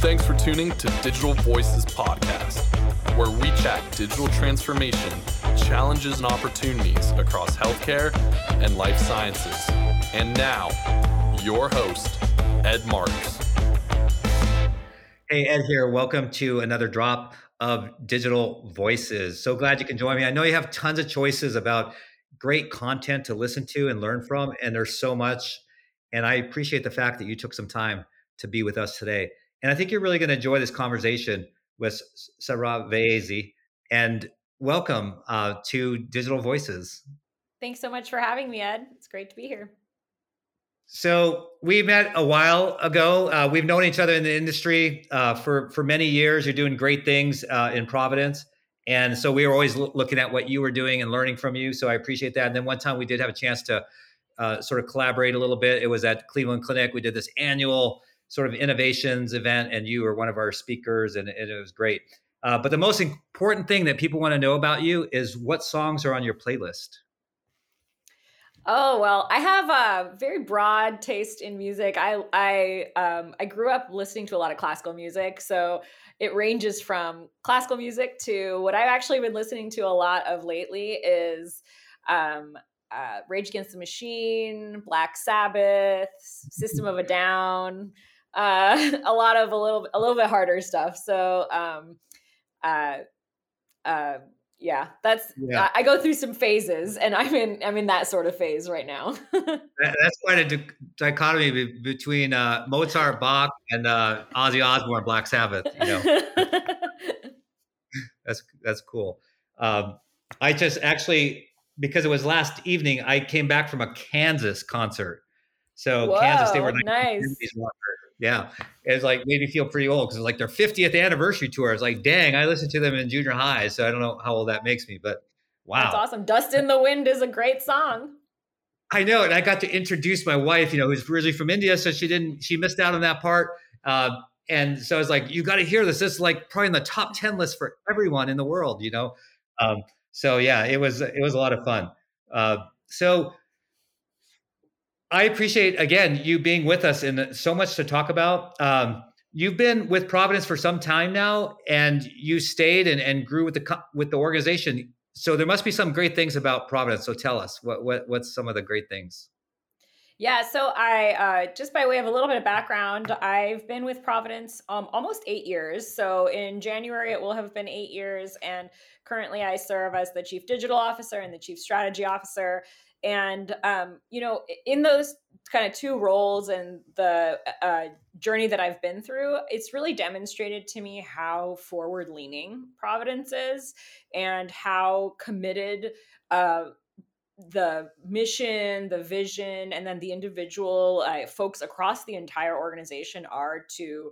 Thanks for tuning to Digital Voices Podcast, where we chat digital transformation, challenges, and opportunities across healthcare and life sciences. And now, your host, Ed Marx. Hey, Ed here. Welcome to another drop of Digital Voices. So glad you can join me. I know you have tons of choices about great content to listen to and learn from, and there's so much. And I appreciate the fact that you took some time to be with us today. And I think you're really going to enjoy this conversation with Sara Vaezy. And welcome uh, to Digital Voices. Thanks so much for having me, Ed. It's great to be here. So we met a while ago. Uh, we've known each other in the industry uh, for for many years. You're doing great things uh, in Providence, and so we were always lo- looking at what you were doing and learning from you. So I appreciate that. And then one time we did have a chance to uh, sort of collaborate a little bit. It was at Cleveland Clinic. We did this annual sort of innovations event, and you were one of our speakers, and, and it was great. Uh, but the most important thing that people want to know about you is what songs are on your playlist. Oh well, I have a very broad taste in music. I I um, I grew up listening to a lot of classical music, so it ranges from classical music to what I've actually been listening to a lot of lately is um, uh, Rage Against the Machine, Black Sabbath, System of a Down, uh, a lot of a little a little bit harder stuff. So um, uh, uh, yeah, that's yeah. I, I, go through some phases, and I'm in I'm in that sort of phase right now. that, that's quite a di- dichotomy be- between uh, Mozart, Bach, and uh, Ozzy Osbourne, Black Sabbath. You know, that's that's cool. Um, I just actually because it was last evening, I came back from a Kansas concert. So Whoa, Kansas, they were nice. Yeah, it's like made me feel pretty old because it's like their 50th anniversary tour. It's like, dang, I listened to them in junior high, so I don't know how old that makes me, but wow, that's awesome. "Dust in the Wind" is a great song. I know, and I got to introduce my wife, you know, who's originally from India, so she didn't, she missed out on that part. Uh, and so I was like, you got to hear this. This is like probably in the top 10 list for everyone in the world, you know? Um, so yeah, it was, it was a lot of fun. Uh, so I appreciate again you being with us and so much to talk about. Um, you've been with Providence for some time now, and you stayed and, and grew with the with the organization. So there must be some great things about Providence. So tell us what, what what's some of the great things. Yeah, so I uh, just by way of a little bit of background, I've been with Providence um, almost eight years. So in January, it will have been eight years, and currently I serve as the chief digital officer and the chief strategy officer and um, you know in those kind of two roles and the uh, journey that i've been through it's really demonstrated to me how forward leaning providence is and how committed uh, the mission the vision and then the individual uh, folks across the entire organization are to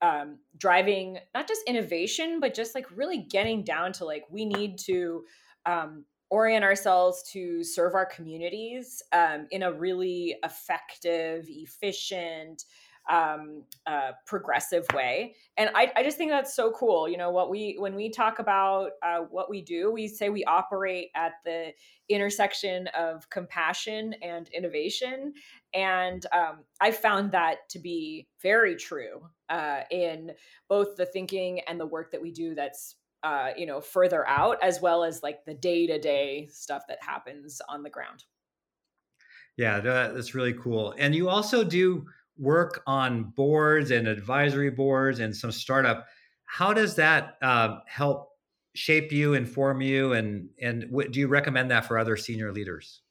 um, driving not just innovation but just like really getting down to like we need to um, orient ourselves to serve our communities um, in a really effective, efficient, um, uh, progressive way. And I, I, just think that's so cool. You know, what we, when we talk about uh, what we do, we say we operate at the intersection of compassion and innovation. And um, I found that to be very true uh, in both the thinking and the work that we do that's uh, you know, further out, as well as like the day to day stuff that happens on the ground. Yeah, that's really cool. And you also do work on boards and advisory boards and some startup. How does that uh, help shape you, inform you, and and do you recommend that for other senior leaders?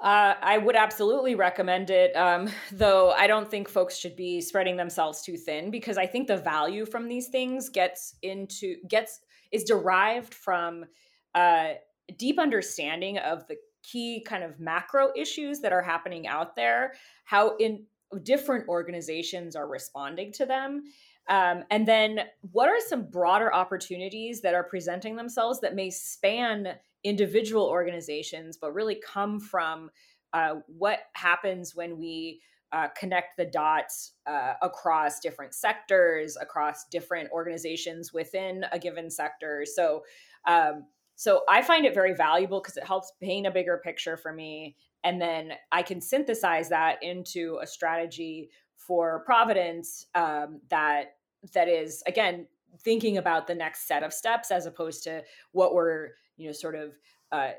Uh, I would absolutely recommend it, um, though I don't think folks should be spreading themselves too thin because I think the value from these things gets into gets is derived from uh, deep understanding of the key kind of macro issues that are happening out there, how in different organizations are responding to them. Um, and then, what are some broader opportunities that are presenting themselves that may span individual organizations, but really come from uh, what happens when we uh, connect the dots uh, across different sectors, across different organizations within a given sector. So, um, so I find it very valuable because it helps paint a bigger picture for me, and then I can synthesize that into a strategy for Providence um, that that is again thinking about the next set of steps as opposed to what we're you know sort of uh,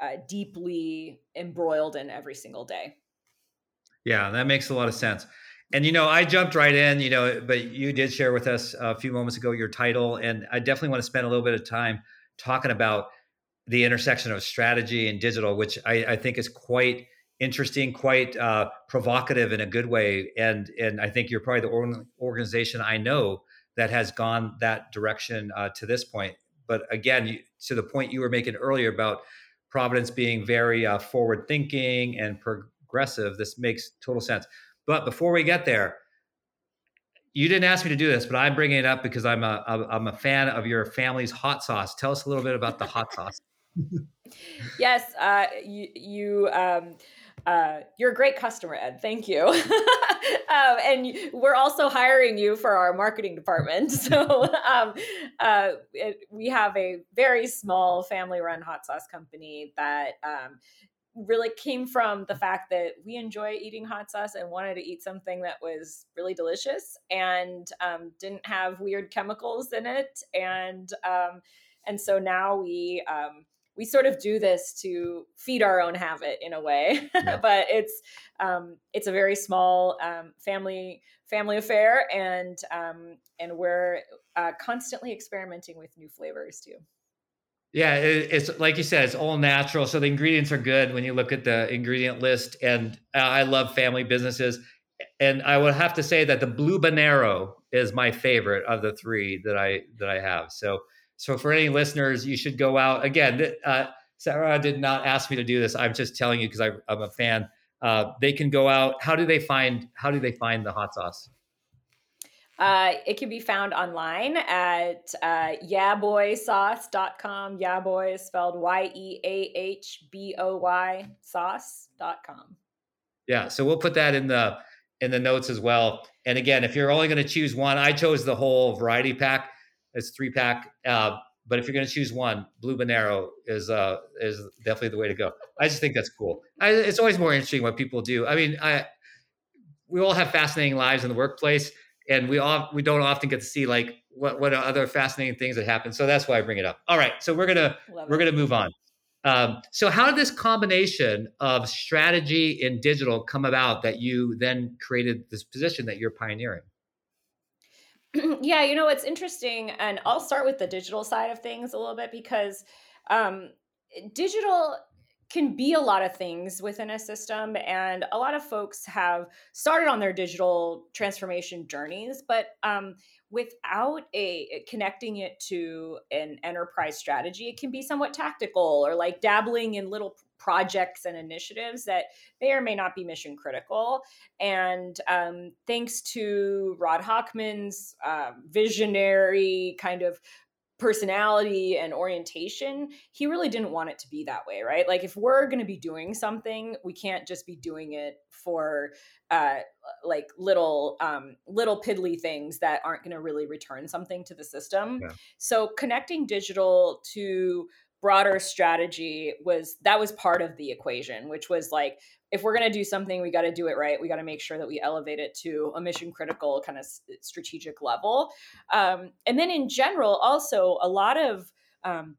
uh, deeply embroiled in every single day. Yeah, that makes a lot of sense. And you know, I jumped right in, you know, but you did share with us a few moments ago your title, and I definitely want to spend a little bit of time talking about the intersection of strategy and digital, which I, I think is quite interesting, quite uh, provocative in a good way. And and I think you're probably the organization I know that has gone that direction uh, to this point. But again, you, to the point you were making earlier about Providence being very uh, forward thinking and progressive, this makes total sense. But before we get there, you didn't ask me to do this, but I'm bringing it up because I'm a I'm a fan of your family's hot sauce. Tell us a little bit about the hot sauce. yes, uh, you, you um, uh, you're a great customer, Ed. Thank you. um, and we're also hiring you for our marketing department. So um, uh, it, we have a very small family-run hot sauce company that um, really came from the fact that we enjoy eating hot sauce and wanted to eat something that was really delicious and um, didn't have weird chemicals in it and um, and so now we um, we sort of do this to feed our own habit in a way yeah. but it's um, it's a very small um, family family affair and um, and we're uh, constantly experimenting with new flavors too yeah it, it's like you said it's all natural so the ingredients are good when you look at the ingredient list and i love family businesses and i would have to say that the blue banero is my favorite of the three that i that i have so so for any listeners, you should go out again. Uh, Sara did not ask me to do this. I'm just telling you because I'm a fan. Uh, they can go out. How do they find? How do they find the hot sauce? Uh, it can be found online at uh, yeahboysauce.com. Yeahboy is spelled Y E A H B O Y sauce.com. Yeah, so we'll put that in the in the notes as well. And again, if you're only going to choose one, I chose the whole variety pack. It's three pack. Uh, but if you're going to choose one, Blue Banero is uh, is definitely the way to go. I just think that's cool. I, it's always more interesting what people do. I mean, I we all have fascinating lives in the workplace, and we all we don't often get to see like what what other fascinating things that happen. So that's why I bring it up. All right, so we're gonna Love we're it. gonna move on. Um, so how did this combination of strategy and digital come about that you then created this position that you're pioneering? yeah, you know, it's interesting. And I'll start with the digital side of things a little bit because um, digital can be a lot of things within a system and a lot of folks have started on their digital transformation journeys but um, without a connecting it to an enterprise strategy it can be somewhat tactical or like dabbling in little projects and initiatives that may or may not be mission critical. And um, thanks to Rod Hochman's uh, visionary kind of personality and orientation, he really didn't want it to be that way, right? Like if we're going to be doing something, we can't just be doing it for uh like little um little piddly things that aren't going to really return something to the system. Yeah. So connecting digital to broader strategy was that was part of the equation which was like if we're going to do something we got to do it right. We got to make sure that we elevate it to a mission critical kind of strategic level. Um, and then in general also a lot of um,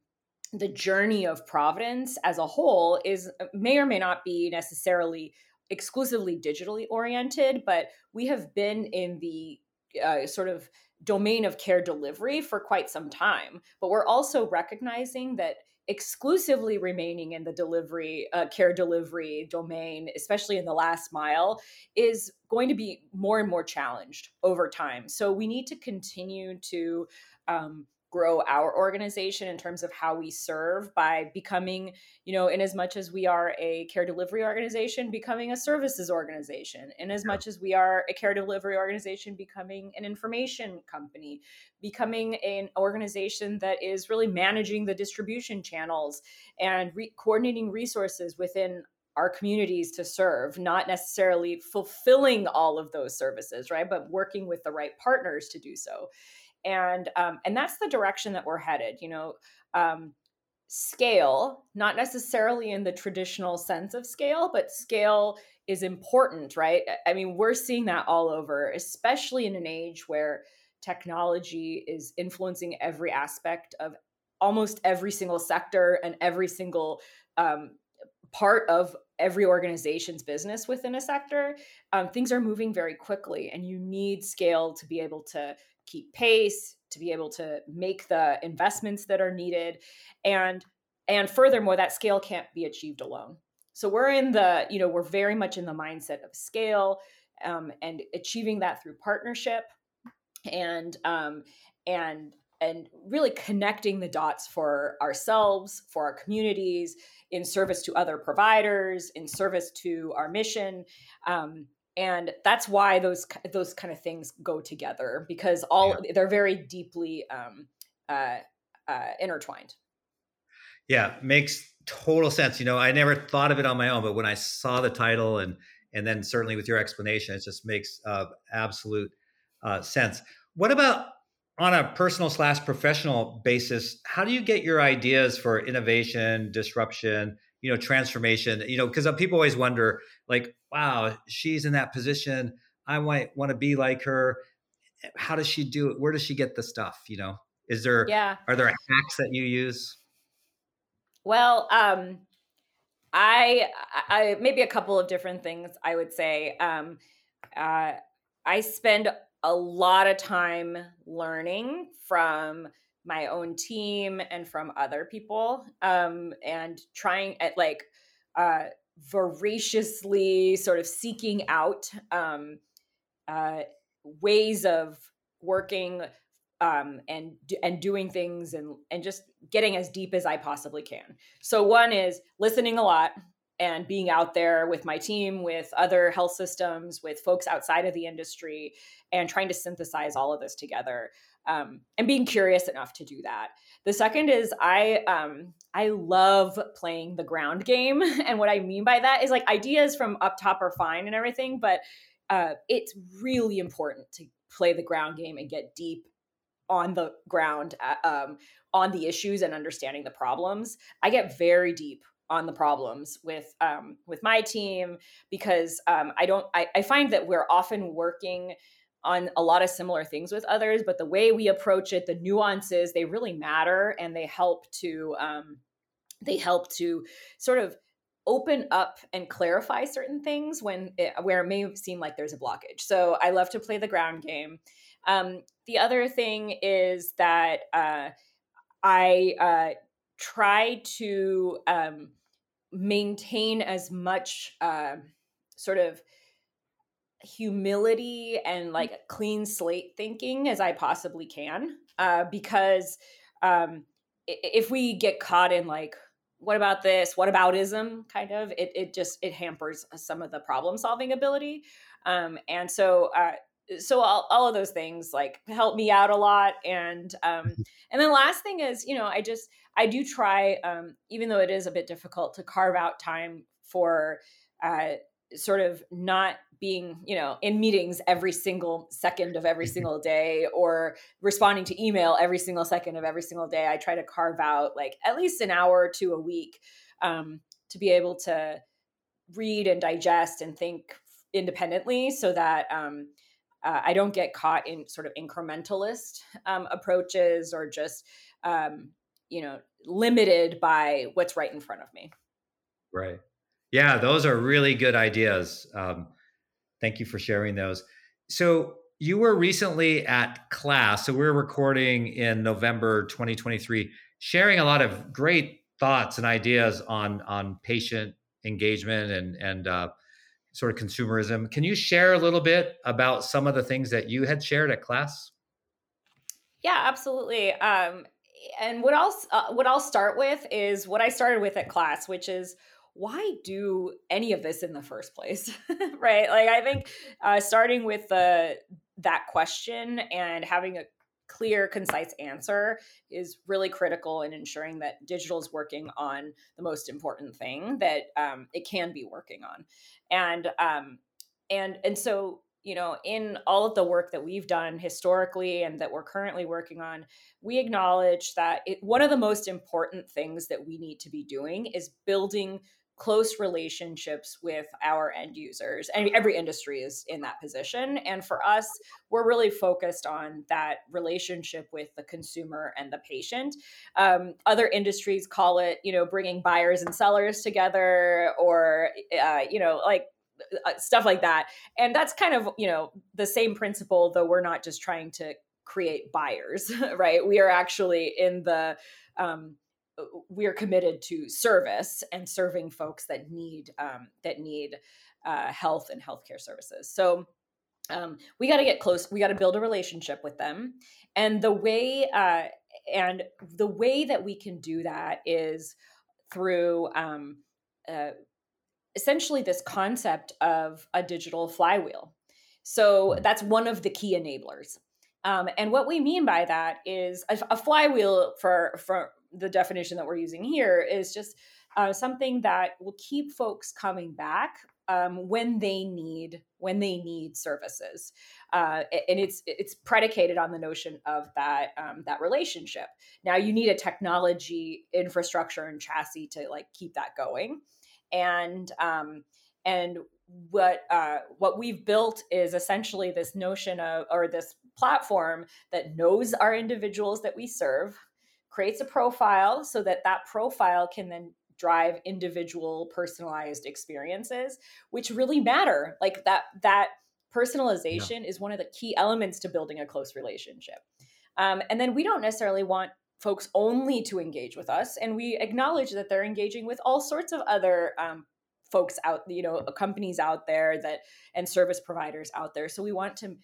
the journey of providence as a whole is uh, may or may not be necessarily exclusively digitally oriented but we have been in the uh, sort of domain of care delivery for quite some time but we're also recognizing that exclusively remaining in the delivery uh, care delivery domain especially in the last mile is going to be more and more challenged over time. So we need to continue to um, grow our organization in terms of how we serve by becoming, you know, in as much as we are a care delivery organization, becoming a services organization, in as much as we are a care delivery organization, becoming an information company, becoming an organization that is really managing the distribution channels and re- coordinating resources within our communities to serve, not necessarily fulfilling all of those services, right? But working with the right partners to do so and um, and that's the direction that we're headed you know um, scale, not necessarily in the traditional sense of scale, but scale is important, right? I mean, we're seeing that all over, especially in an age where technology is influencing every aspect of almost every single sector and every single um, part of every organization's business within a sector. Um, things are moving very quickly, and you need scale to be able to keep pace, to be able to make the investments that are needed, and and furthermore, that scale can't be achieved alone. So we're in the, you know, we're very much in the mindset of scale um, and achieving that through partnership and um, and and really connecting the dots for ourselves, for our communities, in service to other providers, in service to our mission. Um, and that's why those those kind of things go together because all yeah. they're very deeply um, uh, uh, intertwined. Yeah, makes total sense. You know, I never thought of it on my own, but when I saw the title and and then certainly with your explanation, it just makes uh, absolute uh, sense. What about on a personal slash professional basis? How do you get your ideas for innovation, disruption, you know, transformation? You know, because people always wonder, like, wow, she's in that position. I might want to be like her. How does she do it? Where does she get the stuff? You know, is there? Yeah. Are there hacks that you use? Well, um, I, I maybe a couple of different things I would say. Um, uh, I spend a lot of time learning from my own team and from other people, um, and trying at like uh, voraciously sort of seeking out um, uh, ways of working um, and and doing things and and just getting as deep as I possibly can. So one is listening a lot and being out there with my team, with other health systems, with folks outside of the industry, and trying to synthesize all of this together. Um, and being curious enough to do that. The second is I um, I love playing the ground game, and what I mean by that is like ideas from up top are fine and everything, but uh, it's really important to play the ground game and get deep on the ground uh, um, on the issues and understanding the problems. I get very deep on the problems with um, with my team because um, I don't. I, I find that we're often working on a lot of similar things with others, but the way we approach it, the nuances, they really matter, and they help to um, they help to sort of open up and clarify certain things when it, where it may seem like there's a blockage. So I love to play the ground game. Um, the other thing is that uh, I uh, try to um, maintain as much uh, sort of humility and like clean slate thinking as I possibly can, uh, because um, if we get caught in like what about this? What aboutism? kind of it, it just it hampers some of the problem solving ability um, and so uh, so all, all of those things like help me out a lot and um and then last thing is you know i just i do try um even though it is a bit difficult to carve out time for uh sort of not being you know in meetings every single second of every mm-hmm. single day or responding to email every single second of every single day i try to carve out like at least an hour or two a week um, to be able to read and digest and think independently so that um, uh, I don't get caught in sort of incrementalist um, approaches or just, um, you know, limited by what's right in front of me. Right. Yeah, those are really good ideas. Um, thank you for sharing those. So you were recently at class. So we we're recording in November 2023, sharing a lot of great thoughts and ideas on on patient engagement and and uh, sort of consumerism. Can you share a little bit about some of the things that you had shared at class? Yeah, absolutely. Um, and what I'll uh, what I'll start with is what I started with at class, which is why do any of this in the first place, right? Like I think uh, starting with the that question and having a clear, concise answer is really critical in ensuring that digital is working on the most important thing that um, it can be working on, and um, and and so you know, in all of the work that we've done historically and that we're currently working on, we acknowledge that it, one of the most important things that we need to be doing is building close relationships with our end users and every industry is in that position. And for us we're really focused on that relationship with the consumer and the patient. Um, other industries call it you know bringing buyers and sellers together or uh, you know like uh, stuff like that. And that's kind of you know the same principle though we're not just trying to create buyers right? We are actually in the um, we are committed to service and serving folks that need um, that need uh, health and healthcare services. So um, we got to get close. We got to build a relationship with them, and the way uh, and the way that we can do that is through um, uh, essentially this concept of a digital flywheel. So that's one of the key enablers. Um, and what we mean by that is a, a, flywheel for for the definition that we're using here is just uh, something that will keep folks coming back um, when they need when they need services, uh, and it's it's predicated on the notion of that um, that relationship. Now you need a technology infrastructure and chassis to like keep that going, and um, and what uh, what we've built is essentially this notion of or this platform that knows our individuals that we serve creates a profile so that that profile can then drive individual personalized experiences which really matter. Like that that personalization yeah. is one of the key elements to building a close relationship. Um, and then we don't necessarily want folks only to engage with us and we acknowledge that they're engaging with all sorts of other um, folks out you know companies out there that and service providers out there. So we want to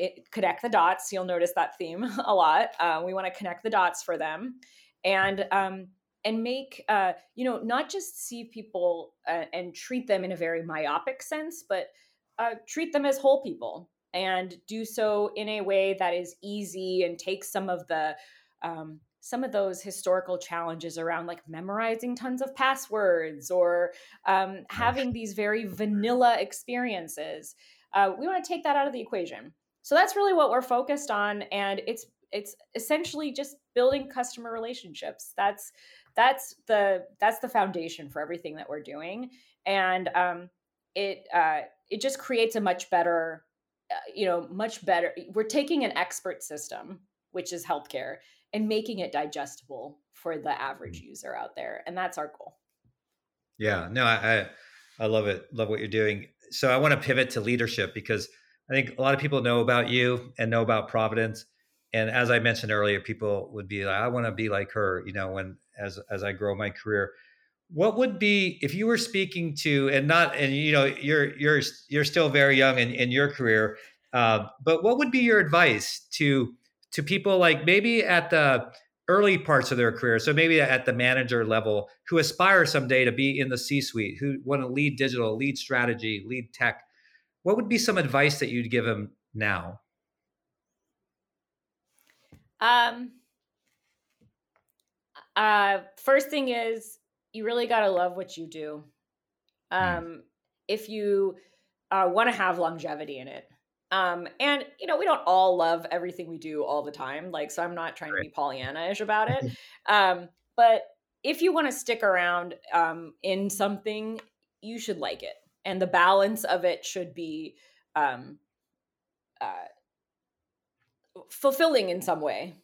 it, connect the dots. You'll notice that theme a lot. Uh, we want to connect the dots for them, and um, and make uh, you know not just see people uh, and treat them in a very myopic sense, but uh, treat them as whole people and do so in a way that is easy and takes some of the um, some of those historical challenges around like memorizing tons of passwords or um, having these very vanilla experiences. Uh, we want to take that out of the equation so that's really what we're focused on and it's it's essentially just building customer relationships. That's that's the that's the foundation for everything that we're doing and um it uh it just creates a much better uh, you know much better we're taking an expert system which is healthcare and making it digestible for the average mm. user out there and that's our goal. Yeah no i i love it love what you're doing. So i want to pivot to leadership because I think a lot of people know about you and know about Providence. And as I mentioned earlier, people would be like, I want to be like her, you know, when as as I grow my career. What would be if you were speaking to and not and you know you're you're you're still very young in, in your career, uh, but what would be your advice to to people like maybe at the early parts of their career, so maybe at the manager level, who aspire someday to be in the C-suite, who want to lead digital, lead strategy, lead tech? What would be some advice that you'd give him now? Um, uh, first thing is you really got to love what you do. Hmm. Um, mm. If you uh, want to have longevity in it. Um, and you know, we don't all love everything we do all the time. Like, so I'm not trying right. to be Pollyanna-ish about it. um, but if you want to stick around um, in something, you should like it and the balance of it should be um, uh, fulfilling in some way.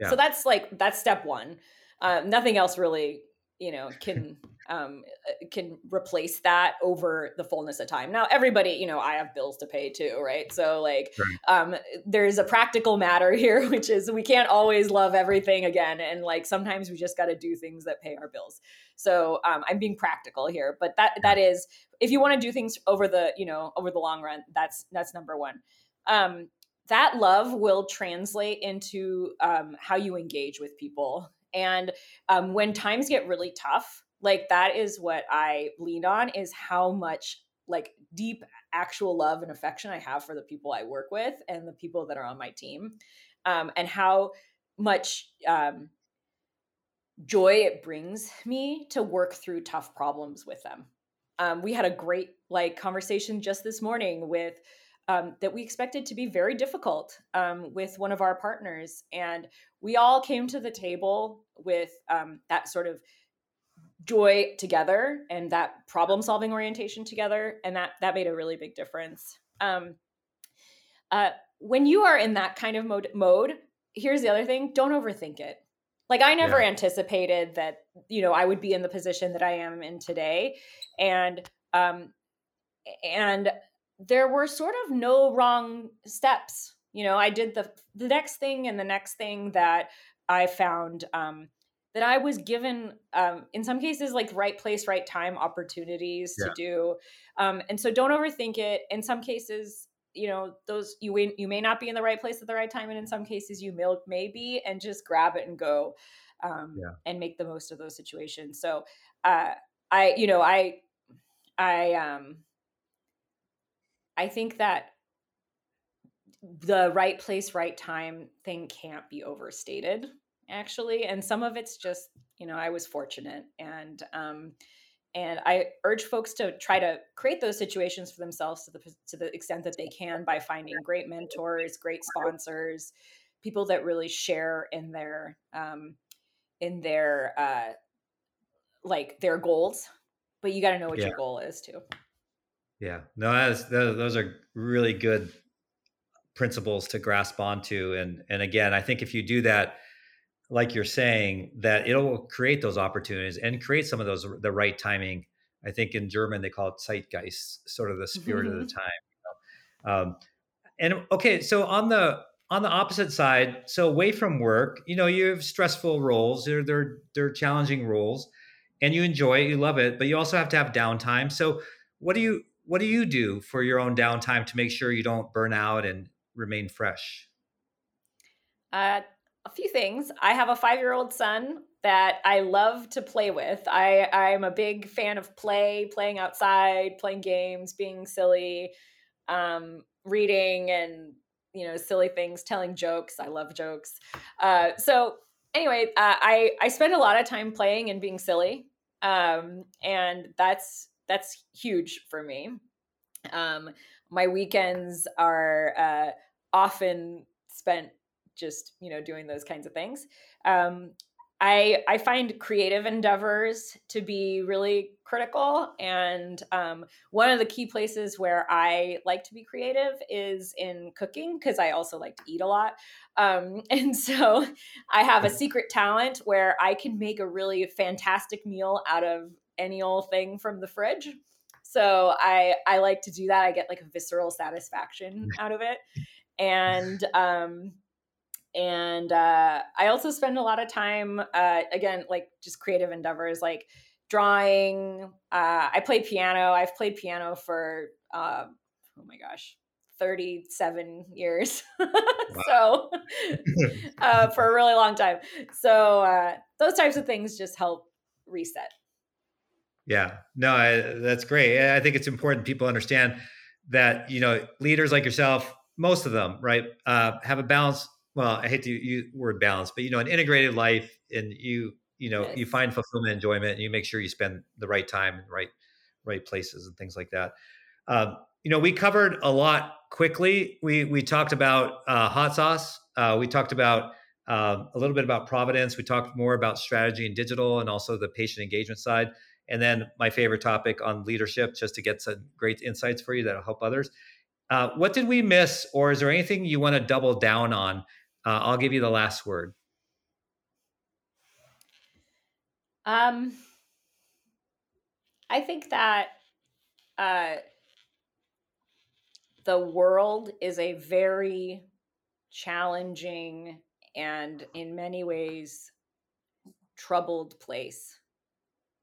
Yeah. So that's like that's step one. Uh, nothing else really, you know, can um, uh, can replace that over the fullness of time. Now, everybody, you know, I have bills to pay too, right? So, like, right. Um, there's a practical matter here, which is we can't always love everything again, and like sometimes we just got to do things that pay our bills. So, um, I'm being practical here, but that that is if you want to do things over the you know over the long run, that's that's number one. Um, that love will translate into um, how you engage with people. And um, when times get really tough, like that is what i lean on is how much like deep actual love and affection i have for the people i work with and the people that are on my team um, and how much um, joy it brings me to work through tough problems with them. Um, we had a great like conversation just this morning with um, that we expected to be very difficult um, with one of our partners. And we all came to the table with um, that sort of joy together and that problem solving orientation together. And that, that made a really big difference. Um, uh, when you are in that kind of mode, mode, here's the other thing don't overthink it. Like, I never yeah. anticipated that, you know, I would be in the position that I am in today. And, um, and there were sort of no wrong steps. You know, I did the the next thing and the next thing that I found um, that I was given um, in some cases like right place, right time opportunities yeah. to do. Um, and so don't overthink it. In some cases, you know, those you you may not be in the right place at the right time, and in some cases you may, may be, and just grab it and go, um, yeah. and make the most of those situations. So, uh, I you know I I um I think that the right place, right time thing can't be overstated, actually. And some of it's just, you know, I was fortunate and, um, and I urge folks to try to create those situations for themselves to the to the extent that they can by finding great mentors, great sponsors, people that really share in their um, in their uh, like their goals. But you got to know what yeah. your goal is too. Yeah, no, that's, those are really good principles to grasp onto, and and again, I think if you do that, like you're saying, that it'll create those opportunities and create some of those the right timing. I think in German they call it Zeitgeist, sort of the spirit mm-hmm. of the time. Um, and okay, so on the on the opposite side, so away from work, you know, you have stressful roles. They're they're they're challenging roles, and you enjoy it, you love it, but you also have to have downtime. So, what do you what do you do for your own downtime to make sure you don't burn out and remain fresh? Uh, a few things. I have a five year old son that I love to play with. I, I'm a big fan of play, playing outside, playing games, being silly, um, reading and you know silly things, telling jokes. I love jokes. Uh, so anyway, uh, I I spend a lot of time playing and being silly, um, and that's that's huge for me. Um, my weekends are uh, often spent just you know doing those kinds of things. Um, I I find creative endeavors to be really critical, and um, one of the key places where I like to be creative is in cooking because I also like to eat a lot. Um, and so I have a secret talent where I can make a really fantastic meal out of any old thing from the fridge. So I I like to do that. I get like a visceral satisfaction out of it. And um and uh I also spend a lot of time uh again like just creative endeavors like drawing. Uh I play piano. I've played piano for uh oh my gosh, 37 years. so uh, for a really long time. So uh, those types of things just help reset. Yeah, no, I, that's great. I think it's important people understand that you know leaders like yourself, most of them, right, uh, have a balance. Well, I hate to use word balance, but you know, an integrated life, and you you know you find fulfillment, enjoyment, and you make sure you spend the right time, right, right places, and things like that. Um, you know, we covered a lot quickly. We we talked about uh, hot sauce. Uh, we talked about uh, a little bit about Providence. We talked more about strategy and digital, and also the patient engagement side. And then my favorite topic on leadership, just to get some great insights for you that'll help others. Uh, what did we miss, or is there anything you want to double down on? Uh, I'll give you the last word. Um, I think that uh, the world is a very challenging and, in many ways, troubled place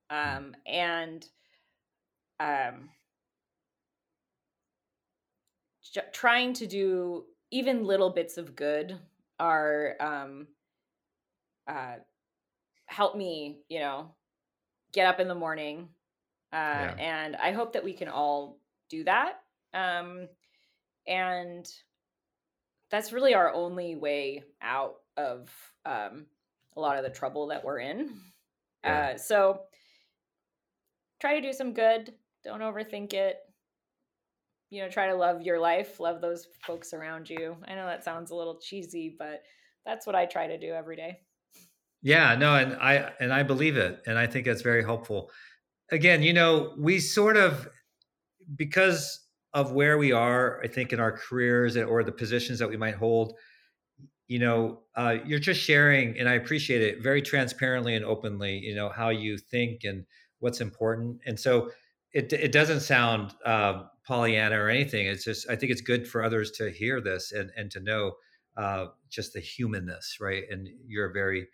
um, and um, trying to do even little bits of good are um, uh, help me, you know, get up in the morning. Uh, yeah. And I hope that we can all do that. Um, and that's really our only way out of um, a lot of the trouble that we're in. Yeah. Uh, so try to do some good. Don't overthink it. you know, try to love your life, love those folks around you. I know that sounds a little cheesy, but that's what I try to do every day. Yeah, no, and I and I believe it, and I think that's very helpful. Again, you know, we sort of because of where we are, I think in our careers or the positions that we might hold, you know, uh, you're just sharing, and I appreciate it very transparently and openly. You know how you think and what's important, and so it it doesn't sound uh, Pollyanna or anything. It's just I think it's good for others to hear this and and to know uh, just the humanness, right? And you're a very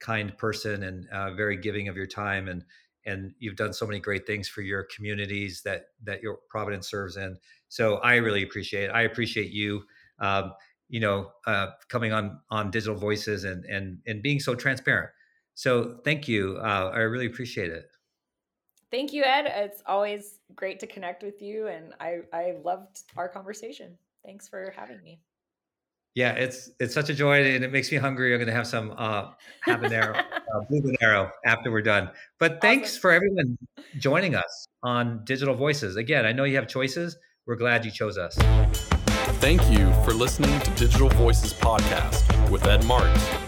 kind person and uh, very giving of your time and and you've done so many great things for your communities that that your Providence serves in. So I really appreciate it. I appreciate you, um, you know, uh, coming on on Digital Voices and and and being so transparent. So thank you. Uh, I really appreciate it. Thank you, Ed. It's always great to connect with you, and I I loved our conversation. Thanks for having me. Yeah, it's it's such a joy, and it makes me hungry. I'm going to have some uh, habanero, uh, blue habanero after we're done. But thanks awesome. for everyone joining us on Digital Voices. Again, I know you have choices. We're glad you chose us. Thank you for listening to Digital Voices podcast with Ed Marx.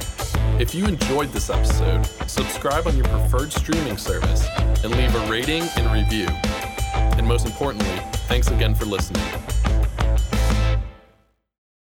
If you enjoyed this episode, subscribe on your preferred streaming service and leave a rating and review. And most importantly, thanks again for listening.